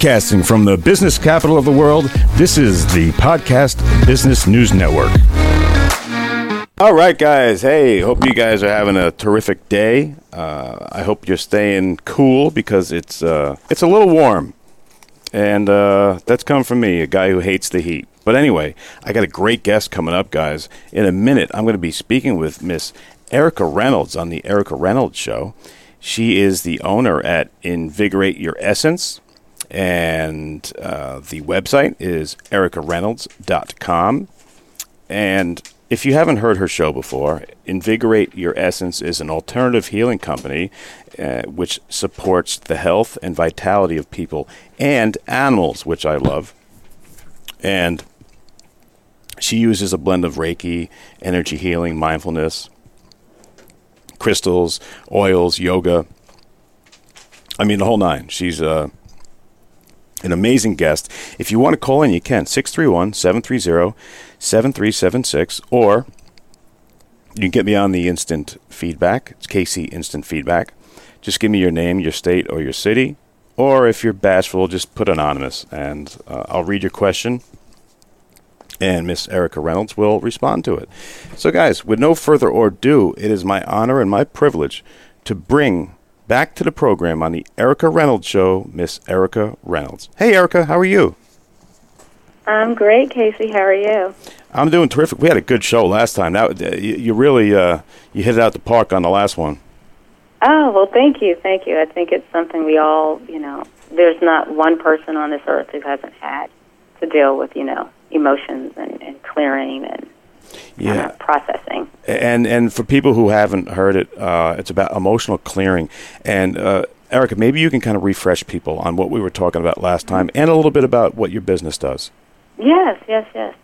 Broadcasting from the business capital of the world, this is the Podcast Business News Network. All right, guys. Hey, hope you guys are having a terrific day. Uh, I hope you're staying cool because it's uh, it's a little warm, and uh, that's come from me, a guy who hates the heat. But anyway, I got a great guest coming up, guys. In a minute, I'm going to be speaking with Miss Erica Reynolds on the Erica Reynolds Show. She is the owner at Invigorate Your Essence and uh, the website is ericareynolds.com. And if you haven't heard her show before, Invigorate Your Essence is an alternative healing company uh, which supports the health and vitality of people and animals, which I love. And she uses a blend of Reiki, energy healing, mindfulness, crystals, oils, yoga. I mean, the whole nine. She's uh, an amazing guest. If you want to call in, you can 631 730 7376, or you can get me on the instant feedback. It's KC Instant Feedback. Just give me your name, your state, or your city. Or if you're bashful, just put anonymous, and uh, I'll read your question, and Miss Erica Reynolds will respond to it. So, guys, with no further ado, it is my honor and my privilege to bring back to the program on the Erica Reynolds Show, Miss Erica Reynolds. Hey, Erica, how are you? I'm great, KC. How are you? I'm doing terrific. We had a good show last time. Now uh, you, you really uh, you hit it out the park on the last one. Oh well, thank you, thank you. I think it's something we all, you know, there's not one person on this earth who hasn't had to deal with, you know, emotions and, and clearing and yeah. Uh, processing. And and for people who haven't heard it, uh, it's about emotional clearing. And uh, Erica, maybe you can kind of refresh people on what we were talking about last time, and a little bit about what your business does. Yes, yes, yes.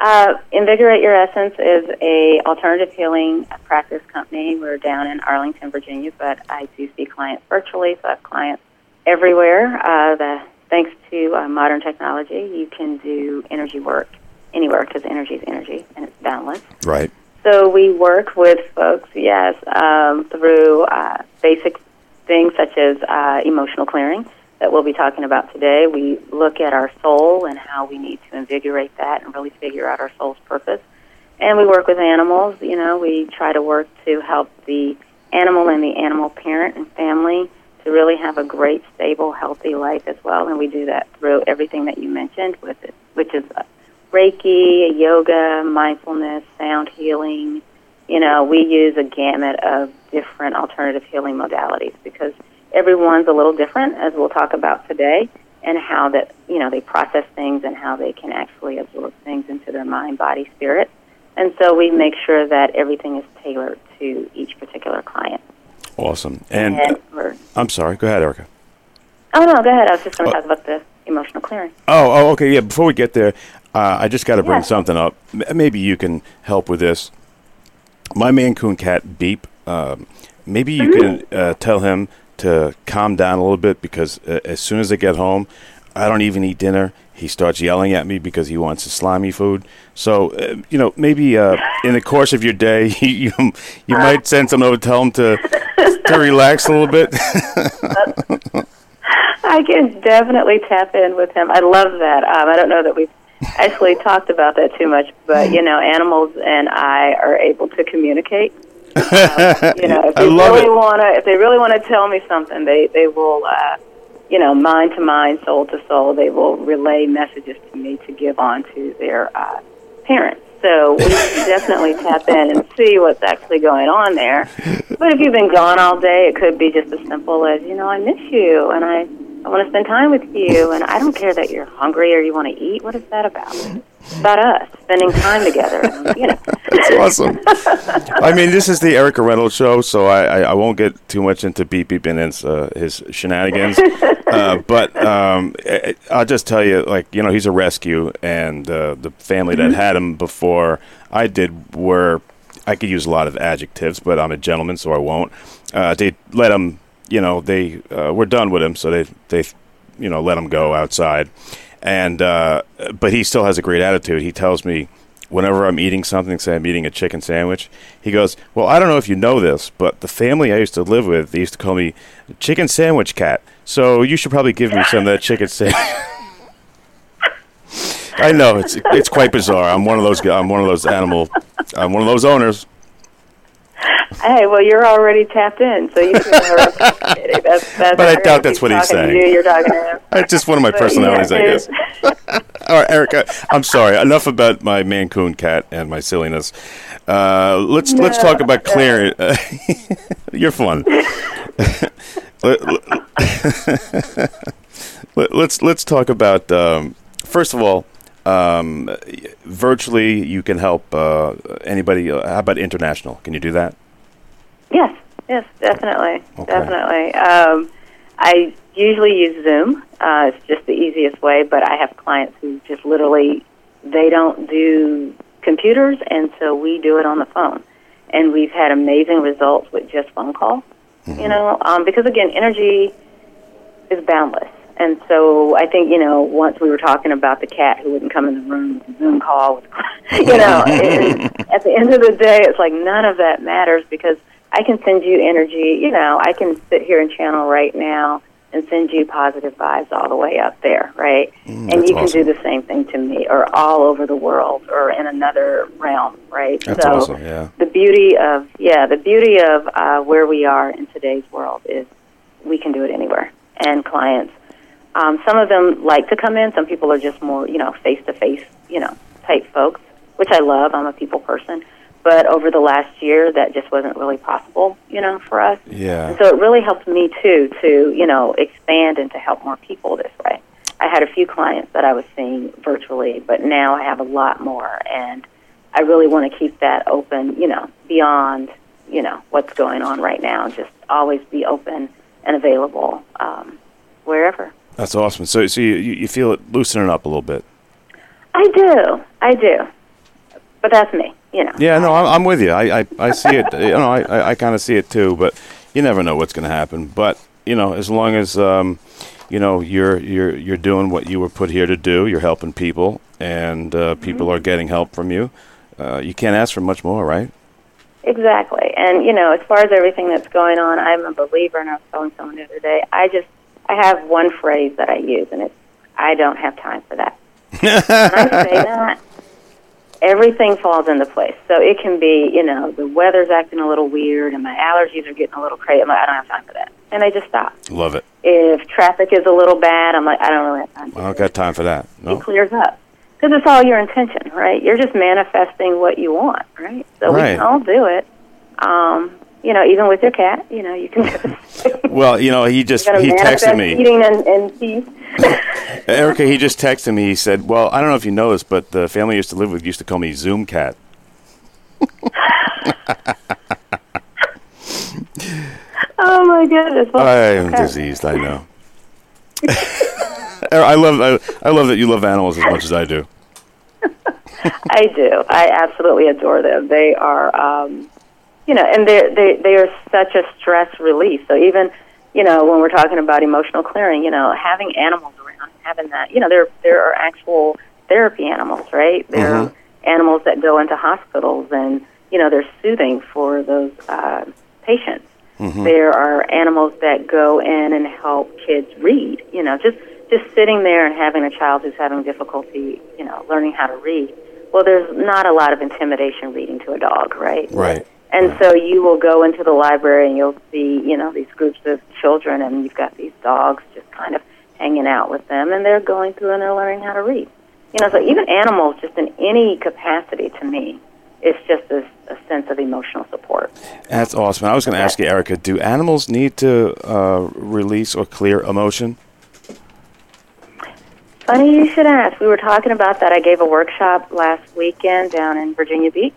Uh, Invigorate Your Essence is a alternative healing practice company. We're down in Arlington, Virginia, but I do see clients virtually, so I have clients everywhere. Uh, the, thanks to uh, modern technology, you can do energy work anywhere because energy is energy and it's boundless. Right. So we work with folks, yes, um, through uh, basic things such as uh, emotional clearing that we'll be talking about today. We look at our soul and how we need to invigorate that and really figure out our soul's purpose. And we work with animals. You know, we try to work to help the animal and the animal parent and family to really have a great, stable, healthy life as well. And we do that through everything that you mentioned, with it, which is Reiki, yoga, mindfulness, sound healing. You know, we use a gamut of different alternative healing modalities because everyone's a little different, as we'll talk about today, and how that, you know, they process things and how they can actually absorb things into their mind, body, spirit. And so we make sure that everything is tailored to each particular client. Awesome. And, and uh, I'm sorry, go ahead, Erica. Oh, no, go ahead. I was just going to oh. talk about the emotional clearing. Oh, oh, okay. Yeah, before we get there, uh, I just got to bring yeah. something up. M- maybe you can help with this. My Maine Coon cat, Beep, um, maybe you mm-hmm. can uh, tell him to calm down a little bit because uh, as soon as I get home, I don't even eat dinner. He starts yelling at me because he wants his slimy food. So, uh, you know, maybe uh, in the course of your day, you you might send someone over to tell him to to relax a little bit. I can definitely tap in with him. I love that. Um, I don't know that we've actually talked about that too much, but you know, animals and I are able to communicate. Um, you know, if they really want to, if they really want to tell me something, they they will, uh, you know, mind to mind, soul to soul. They will relay messages to me to give on to their uh, parents. So we definitely tap in and see what's actually going on there. But if you've been gone all day, it could be just as simple as, you know, I miss you and I I want to spend time with you, and I don't care that you're hungry or you want to eat. What is that about? It's about us spending time together. You know, that's awesome. I mean, this is the Erica Reynolds show, so I, I, I won't get too much into Beep Beep and his, uh, his shenanigans. uh, but um, I'll just tell you, like you know, he's a rescue, and uh, the family mm-hmm. that had him before I did were. I could use a lot of adjectives, but I'm a gentleman, so I won't. Uh, they let him you know, they uh, were done with him, so they they you know let him go outside. And uh, but he still has a great attitude. He tells me whenever I'm eating something, say I'm eating a chicken sandwich, he goes, "Well, I don't know if you know this, but the family I used to live with, they used to call me chicken sandwich cat. So you should probably give me some of that chicken sandwich." I know it's it's quite bizarre. I'm one of those. I'm one of those animal. I'm one of those owners. Hey, well, you're already tapped in, so you can that's, that's But I doubt that's what he's saying. You, you're talking to him. It's just one of my But, personalities, yeah, I guess. All right, Erica, I'm sorry. Enough about my Maine Coon cat and my silliness. Uh, let's let's talk about clearing. you're fun. Let- let- let's let's talk about um, first of all. Um, virtually, you can help uh, anybody. Uh, how about international? Can you do that? Yes, yes, definitely, Okay. definitely. Um, I usually use Zoom. Uh, it's just the easiest way, but I have clients who just literally they don't do computers, and so we do it on the phone. And we've had amazing results with just phone call. You know, um, because again, energy is boundless. And so I think, you know, once we were talking about the cat who wouldn't come in the room a Zoom call, with, you know, at the end of the day, it's like none of that matters because I can send you energy, you know, I can sit here and channel right now and send you positive vibes all the way up there, right? and you can awesome. do the same thing to me or all over the world or in another realm, right? That's so awesome. Yeah. the beauty of yeah the beauty of uh, where we are in today's world is we can do it anywhere and clients um, some of them like to come in some people are just more you know face to face you know type folks which i love i'm a people person but over the last year that just wasn't really possible you know for us Yeah. and so it really helped me too to, you know, expand and to help more people this way. I had a few clients that I was seeing virtually, but now I have a lot more and I really want to keep that open, you know, beyond, you know, what's going on right now. Just always be open and available um, wherever. That's awesome. So, so you, you feel it loosening up a little bit. I do. I do. But that's me, you know. Yeah, no, I'm, I'm with you. I, I, I see it. You know, I, I, I kind of see it too. But you never know what's going to happen. But you know, as long as um, you know you're you're you're doing what you were put here to do, you're helping people, and uh, people are getting help from you. Uh, you can't ask for much more, right? Exactly. And, you know, as far as everything that's going on, I'm a believer, and I was telling someone the other day, I just, I have one phrase that I use, and it's, I don't have time for that. when I say that, everything falls into place. So it can be, you know, the weather's acting a little weird, and my allergies are getting a little crazy. I'm like, I don't have time for that. And I just stop. Love it. If traffic is a little bad, I'm like, I don't really have time for I don't got time for that. it clears up. Because it's all your intention, right? You're just manifesting what you want, right? So we can all do it. Um, you know, even with your cat, you know, you can. Well, you know, he just he texted me. eating and, and. Erica, he just texted me. He said, "Well, I don't know if you know this, but the family I used to live with used to call me Zoom Cat." oh my goodness! Well, I am okay. diseased. I know. I love I, I love that you love animals as much as I do. I do. I absolutely adore them. They are, um, you know, and they they they are such a stress relief. So even, you know, when we're talking about emotional clearing, you know, having animals around, having that, you know, there there are actual therapy animals, right? There Mhm. are animals that go into hospitals, and you know, they're soothing for those uh, patients. Mhm. There are animals that go in and help kids read. You know, just just sitting there and having a child who's having difficulty, you know, learning how to read. Well, there's not a lot of intimidation reading to a dog, right? Right. And so you will go into the library and you'll see, you know, these groups of children, and you've got these dogs just kind of hanging out with them, and they're going through and they're learning how to read. You know, so even animals, just in any capacity, to me, it's just a, a sense of emotional support. That's awesome. I was going to ask you, Erica, do animals need to uh, release or clear emotion? Funny you should ask. We were talking about that. I gave a workshop last weekend down in Virginia Beach,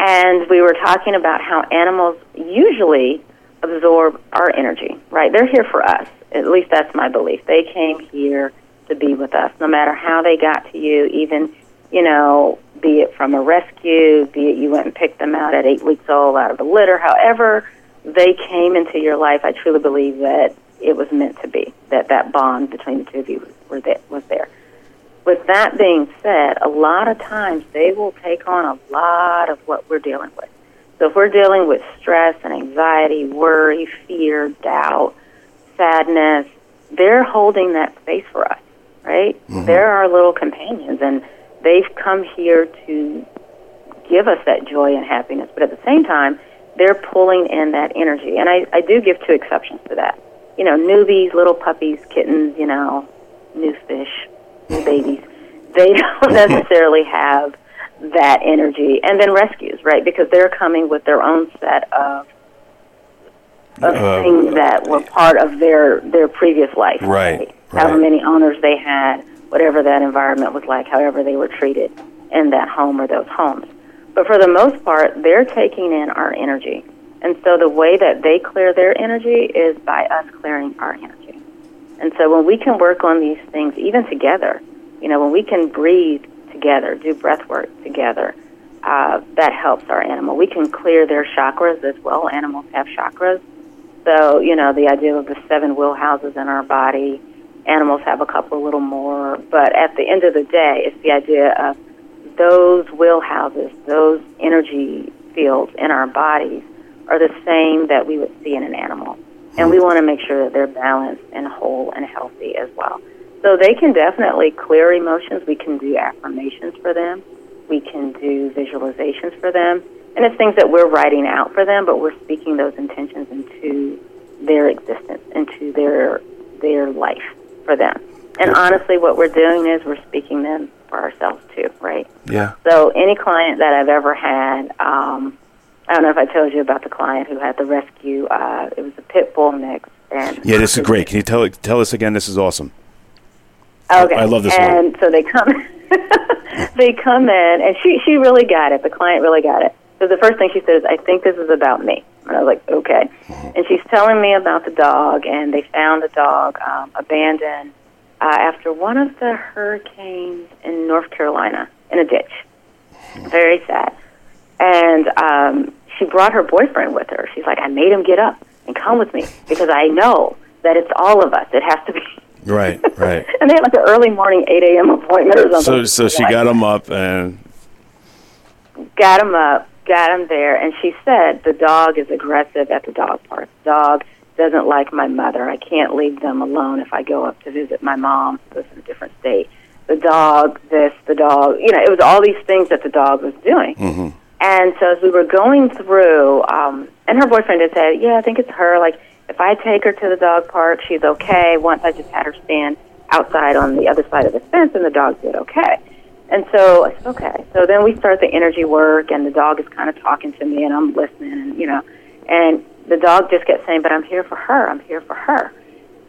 and we were talking about how animals usually absorb our energy, right? They're here for us. At least that's my belief. They came here to be with us, no matter how they got to you, even, you know, be it from a rescue, be it you went and picked them out at eight weeks old out of a litter, however they came into your life, I truly believe that it was meant to be, that that bond between the two of you was there. With that being said, a lot of times they will take on a lot of what we're dealing with. So if we're dealing with stress and anxiety, worry, fear, doubt, sadness, they're holding that space for us, right? Mm-hmm. They're our little companions, and they've come here to give us that joy and happiness. But at the same time, they're pulling in that energy. And I, I do give two exceptions to that. You know, newbies, little puppies, kittens, you know, new fish, new babies. They don't necessarily have that energy. And then rescues, right? Because they're coming with their own set of of uh, things that were part of their their previous life. Right, right. However many owners they had, whatever that environment was like, however they were treated in that home or those homes. But for the most part, they're taking in our energy. And so the way that they clear their energy is by us clearing our energy. And so when we can work on these things, even together, you know, when we can breathe together, do breath work together, uh, that helps our animal. We can clear their chakras as well. Animals have chakras. So, you know, the idea of the seven will houses in our body, animals have a couple little more. But at the end of the day, it's the idea of those will houses, those energy fields in our bodies are the same that we would see in an animal. And we want to make sure that they're balanced and whole and healthy as well. So they can definitely clear emotions. We can do affirmations for them. We can do visualizations for them. And it's things that we're writing out for them, but we're speaking those intentions into their existence, into their their life for them. And honestly, what we're doing is we're speaking them for ourselves too, right? Yeah. So any client that I've ever had, um, I don't know if I told you about the client who had the rescue. Uh, it was a pit bull mix. And yeah, this is great. Can you tell tell us again? This is awesome. Okay. I, I love this. And one. so they come, they come in, and she she really got it. The client really got it. So the first thing she says, "I think this is about me." And I was like, "Okay." Mm-hmm. And she's telling me about the dog, and they found the dog um, abandoned uh, after one of the hurricanes in North Carolina in a ditch. Very sad. And um, she brought her boyfriend with her. She's like, I made him get up and come with me because I know that it's all of us. It has to be. Right, right. and they had like an early morning 8 a.m. appointment or something. So, so she got him up and. Got him up, got him there, and she said the dog is aggressive at the dog park. The dog doesn't like my mother. I can't leave them alone if I go up to visit my mom who's in a different state. The dog, this, the dog, you know, it was all these things that the dog was doing. Mm-hmm. And so as we were going through, um, and her boyfriend had said, yeah, I think it's her. Like, if I take her to the dog park, she's okay. Once I just had her stand outside on the other side of the fence, and the dog did okay. And so I said, okay. So then we start the energy work, and the dog is kind of talking to me, and I'm listening, and you know, and the dog just kept saying, "But I'm here for her. I'm here for her."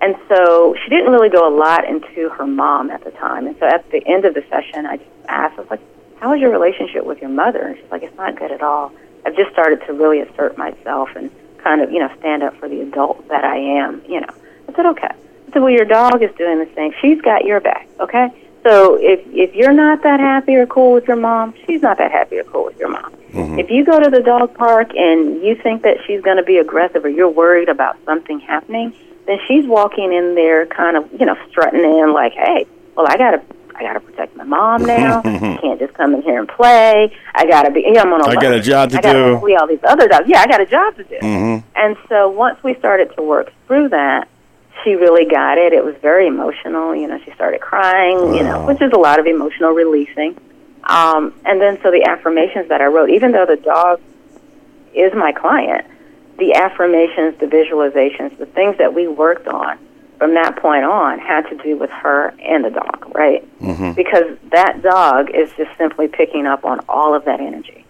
And so she didn't really go a lot into her mom at the time. And so at the end of the session, I just asked, I was like, "How is your relationship with your mother?" And she's like, "It's not good at all. I've just started to really assert myself and kind of, you know, stand up for the adult that I am." You know, I said, "Okay." I said, "Well, your dog is doing the same. She's got your back, okay?" So if if you're not that happy or cool with your mom, she's not that happy or cool with your mom. Mm-hmm. If you go to the dog park and you think that she's going to be aggressive or you're worried about something happening, then she's walking in there kind of, you know, strutting in like, "Hey, well, I got to mom now. I can't just come in here and play. I got to be. Yeah, I'm on a. I got a job to I do. We all these other jobs. Yeah, I got a job to do. Mm-hmm. And so once we started to work through that, she really got it. It was very emotional. You know, she started crying. Wow. You know, which is a lot of emotional releasing. Um, and then so the affirmations that I wrote, even though the dog is my client, the affirmations, the visualizations, the things that we worked on from that point on had to do with her and the dog, right? Mm-hmm. Because that dog is just simply picking up on all of that energy.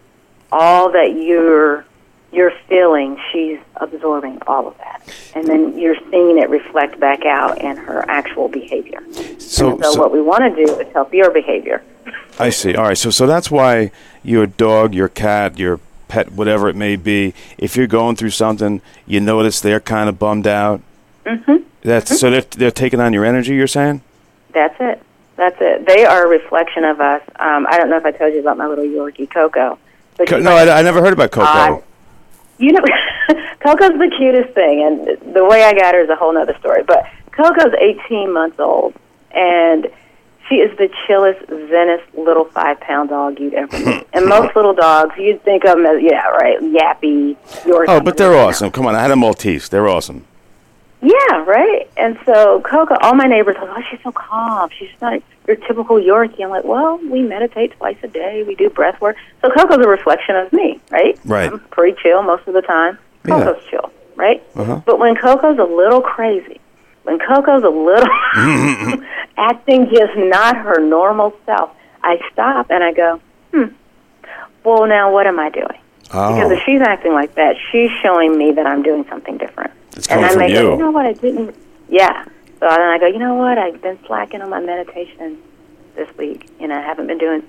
All that you're you're feeling, she's absorbing all of that. And then you're seeing it reflect back out in her actual behavior. So, so, so what we want to do is help your behavior. I see. All right. So so that's why your dog, your cat, your pet, whatever it may be, if you're going through something, you notice they're kind of bummed out. Mm-hmm. That's mm-hmm. so they're they're taking on your energy. You're saying. That's it. That's it. They are a reflection of us. Um, I don't know if I told you about my little Yorkie Coco. But Co- no, I, I, never heard about Coco. Uh, you know, Coco's the cutest thing, and the way I got her is a whole other story. But Coco's 18 months old, and She is the chillest, zenest little five pound dog you'd ever meet. and most little dogs, you'd think of them as, yeah, right, yappy, Yorkie. Oh, but they're awesome. Come on, I had a Maltese. They're awesome. Yeah, right. And so Coco, all my neighbors are like, oh, she's so calm. She's not your typical Yorkie. I'm like, well, we meditate twice a day. We do breath work. So Coco's a reflection of me, right? Right. I'm pretty chill most of the time. Yeah. Coco's chill, right? Uh-huh. But when Coco's a little crazy, when Coco's a little acting just not her normal self, I stop and I go, hmm, well, now what am I doing? Because Oh, if she's acting like that, she's showing me that I'm doing something different. It's And coming I from may go, you. you know what, I didn't. Yeah. So then I go, you know what, I've been slacking on my meditation this week. You know, I haven't been doing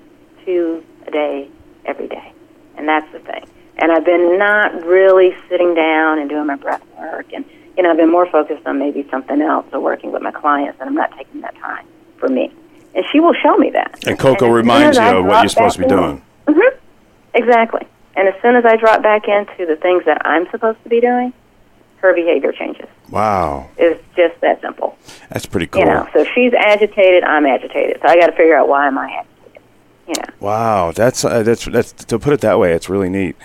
two a day every day. And that's the thing. And I've been not really sitting down and doing my breath work. And, you know, I've been more focused on maybe something else or working with my clients, and I'm not taking that time for me. And she will show me that. And Coco soon reminds you of what you're supposed to be in- doing. Mm-hmm. Exactly. And as soon as I drop back into the things that I'm supposed to be doing, her behavior changes. Wow, It's just that simple. that's pretty cool. You know, so she's agitated, I'm agitated. So I got to figure out why am I agitated. You know. Wow, that's uh, that's that's to put it that way. It's really neat.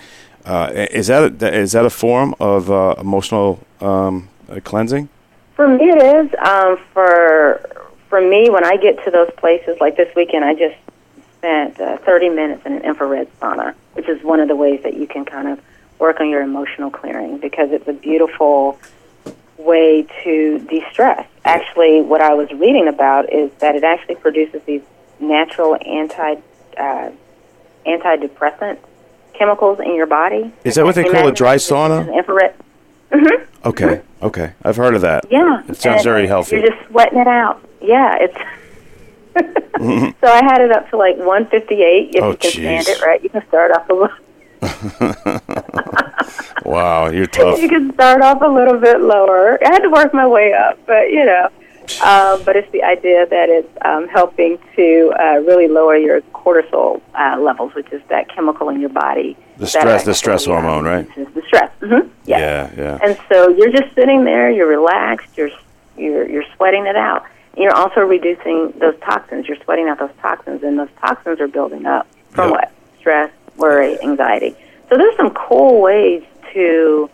Uh, is that a, is that a form of uh, emotional um, uh, cleansing? For me, it is. Um, for for me, when I get to those places, like this weekend, I just spent uh, 30 minutes in an infrared sauna, which is one of the ways that you can kind of work on your emotional clearing because it's a beautiful way to de-stress. Actually, what I was reading about is that it actually produces these natural anti uh, antidepressant chemicals in your body. Is that what they call a dry sauna? Infrared. Okay, okay, I've heard of that. Yeah. it sounds and very healthy. You're just sweating it out. Yeah, it's. so I had it up to like 158. If Oh, you can stand it, right? You can start off a little. Wow, you're tough. You can start off a little bit lower. I had to work my way up, but you know. Um, but it's the idea that it's um, helping to uh, really lower your cortisol uh, levels, which is that chemical in your body. The stress- the stress hormone, right? The stress. Mm-hmm. Yeah, yeah. And so you're just sitting there, you're relaxed, you're you're you're sweating it out. And you're also reducing those toxins. You're sweating out those toxins, and those toxins are building up from Yep. what? Stress, worry, anxiety. So there's some cool ways to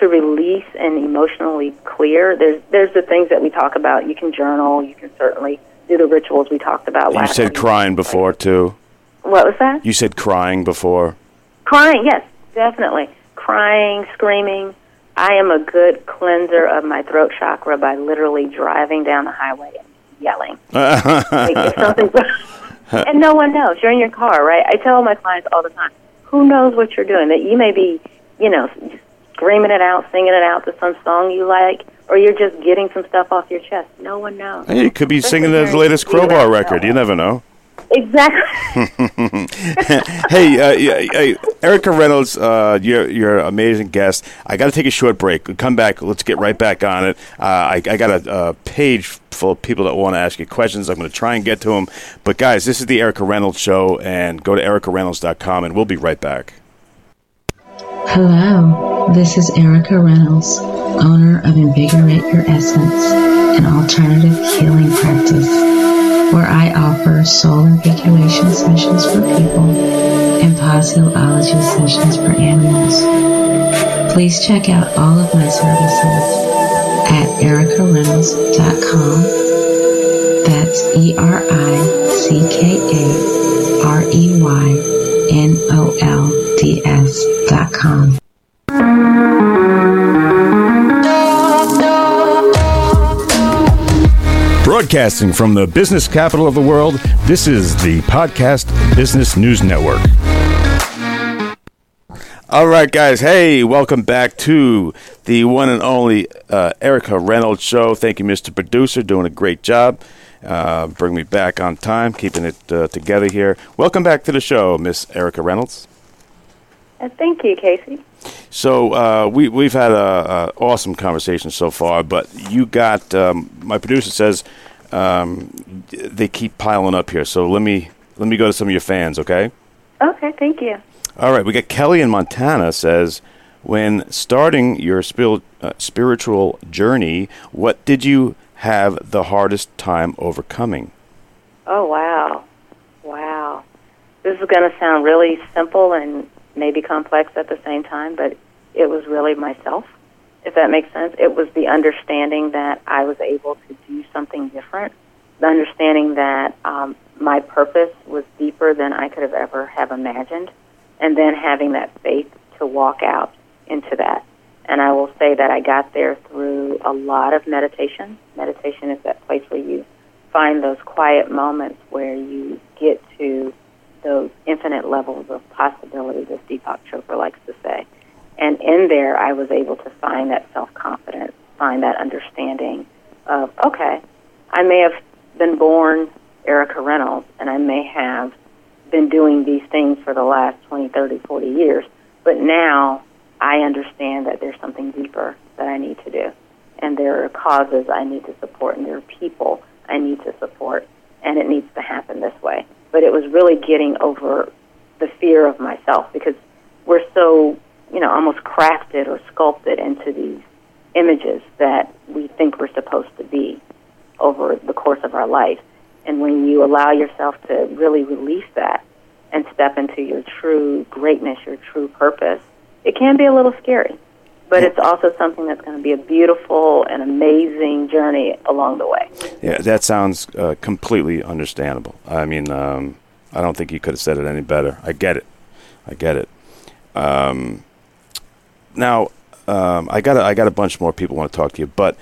to release and emotionally clear. There's there's the things that we talk about. You can journal. You can certainly do the rituals we talked about. You said crying before too. What was that? You said crying before. Crying, yes, definitely. Crying, screaming. I am a good cleanser of my throat chakra by literally driving down the highway and yelling. like if something, and no one knows. You're in your car, right? I tell my clients all the time, who knows what you're doing? That you may be, you know, screaming it out, singing it out to some song you like, or you're just getting some stuff off your chest. No one knows. Hey, you could be Especially singing the latest Crowbar record. You never know. Exactly. hey, uh, yeah, hey, Erica Reynolds, uh, you're you're an amazing guest. I got to take a short break. We'll come back. Let's get right back on it. Uh, I, I got a, a page full of people that want to ask you questions. I'm going to try and get to them. But guys, this is the Erica Reynolds Show, and go to ericareynolds.com, and we'll be right back. Hello, this is Erica Reynolds, owner of Invigorate Your Essence, an alternative healing practice where I offer soul invigoration sessions for people and positology sessions for animals. Please check out all of my services at ericareynolds.com. That's E R I C K A R E Y N O L D S Broadcasting from the business capital of the world, this is the Podcast Business News Network. All right, guys. Hey, welcome back to the one and only uh, Erica Reynolds Show. Thank you, Mr. Producer, doing a great job. Uh, bring me back on time, keeping it uh, together here. Welcome back to the show, Miss Erica Reynolds. Uh, Thank you, KC. So uh, we we've had a, a awesome conversation so far, but you got um, my producer says um, they keep piling up here. So let me let me go to some of your fans, okay? Okay, thank you. All right, we got Kelly in Montana says, when starting your spil- uh, spiritual journey, what did you have the hardest time overcoming? Oh, wow. Wow. This is going to sound really simple and maybe complex at the same time, but it was really myself, if that makes sense. It was the understanding that I was able to do something different, the understanding that um, my purpose was deeper than I could have ever have imagined, and then having that faith to walk out into that. And I will say that I got there through a lot of meditation. Meditation is that place where you find those quiet moments where you get to those infinite levels of possibilities, as Deepak Chopra likes to say. And in there, I was able to find that self confidence, find that understanding of, okay, I may have been born Erica Reynolds, and I may have been doing these things for the last 20, 30, 40 years, but now I understand that there's something deeper that I need to do. And there are causes I need to support, and there are people I need to support, and it needs to happen this way. But it was really getting over the fear of myself because we're so, you know, almost crafted or sculpted into these images that we think we're supposed to be over the course of our life. And when you allow yourself to really release that and step into your true greatness, your true purpose, it can be a little scary. But it's also something that's going to be a beautiful and amazing journey along the way. Yeah, that sounds uh, completely understandable. I mean, um, I don't think you could have said it any better. I get it. I get it. Um, now, um, I got a, I got a bunch more people want to talk to you, but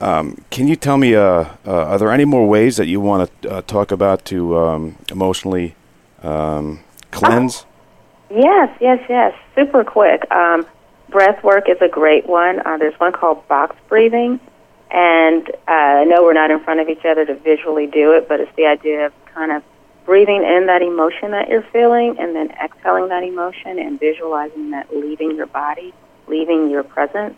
um, can you tell me, uh, uh, are there any more ways that you want to uh, talk about to um, emotionally um, cleanse? Oh, yes, yes, yes. Super quick. Um, breath work is a great one. Uh, there's one called box breathing. And uh, I know we're not in front of each other to visually do it, but it's the idea of kind of breathing in that emotion that you're feeling and then exhaling that emotion and visualizing that leaving your body, leaving your presence.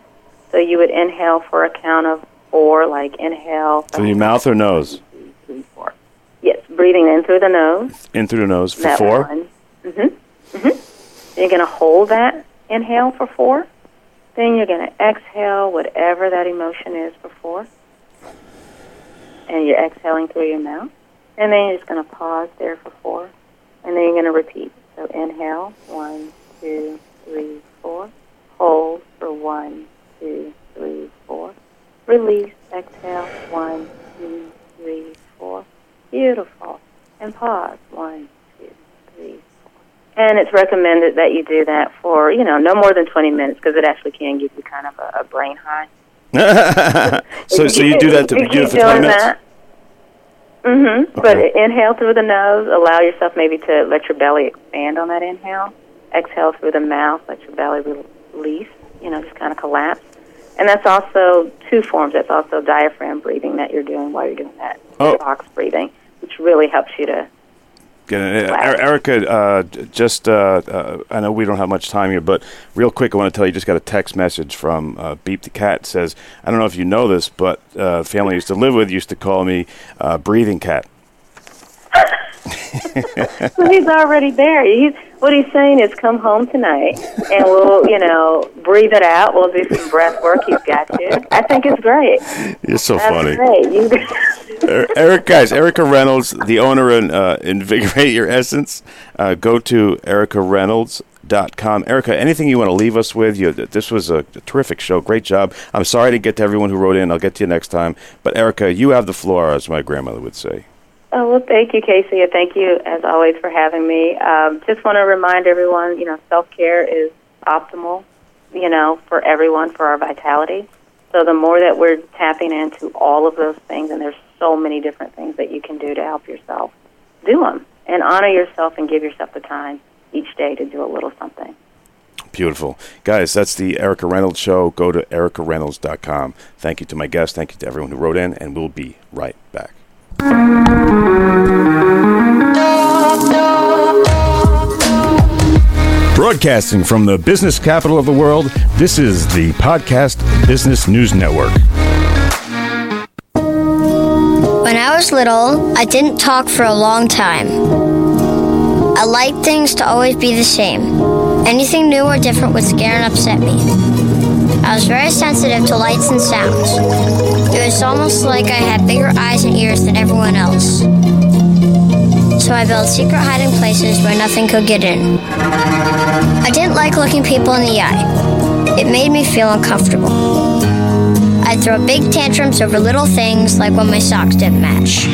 So you would inhale for a count of four, like inhale. Through your mouth or nose? Three, four. Yes, breathing in through the nose. In through the nose for that four? Mm-hmm. Mm-hmm. You're going to hold that inhale for four. Then you're going to exhale whatever that emotion is for four. And you're exhaling through your mouth. And then you're just going to pause there for four. And then you're going to repeat. So inhale, one, two, three, four. Hold for one, two, three, four. Release, exhale, one, two, three, four. Beautiful. And pause, one, two, three, four. And it's recommended that you do that for, you know, no more than 20 minutes because it actually can give you kind of a, a brain high. so, so you do that to, it for 20 minutes? That. Mm-hmm. Okay. But inhale through the nose. Allow yourself maybe to let your belly expand on that inhale. Exhale through the mouth. Let your belly release. You know, just kind of collapse. And that's also two forms. That's also diaphragm breathing that you're doing while you're doing that oh. box breathing, which really helps you to. Get it. Erica, uh, just uh, uh, I know we don't have much time here, but real quick, I want to tell you. Just got a text message from uh, Beep the cat. It says I don't know if you know this, but uh, family I used to live with used to call me uh, Breathing Cat. well, he's already there. He's what he's saying is, come home tonight, and we'll, you know, breathe it out. We'll do some breath work. He's got you. I think it's great. You're so That's funny. Great. You. Er, Eric, guys, Erica Reynolds, the owner and uh, Invigorate Your Essence. Uh, go to Erica Reynolds dot com. Erica, anything you want to leave us with? You, this was a, terrific show. Great job. I'm sorry to get to everyone who wrote in. I'll get to you next time. But Erica, you have the floor, as my grandmother would say. Oh, well, thank you, KC, and thank you, as always, for having me. Um, just want to remind everyone, you know, self-care is optimal, you know, for everyone, for our vitality. So the more that we're tapping into all of those things, and there's so many different things that you can do to help yourself, do them and honor yourself and give yourself the time each day to do a little something. Beautiful. Guys, that's the Erica Reynolds Show. Go to ericareynolds.com. Thank you to my guests. Thank you to everyone who wrote in, and we'll be right back. Broadcasting from the business capital of the world, this is the Podcast Business News Network. When I was little, I didn't talk for a long time. I liked things to always be the same. Anything new or different would scare and upset me. I was very sensitive to lights and sounds. It was almost like I had bigger eyes and ears than everyone else. So I built secret hiding places where nothing could get in. I didn't like looking people in the eye. It made me feel uncomfortable. I'd throw big tantrums over little things like when my socks didn't match.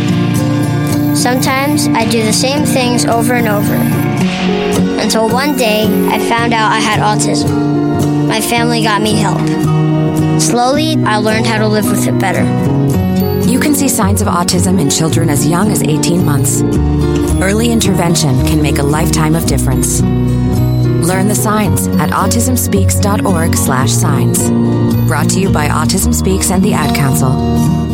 Sometimes I'd do the same things over and over. Until one day I found out I had autism. My family got me help. Slowly, I learned how to live with it better. You can see signs of autism in children as young as 18 months. Early intervention can make a lifetime of difference. Learn the signs at autismspeaks.org/signs. Brought to you by Autism Speaks and the Ad Council.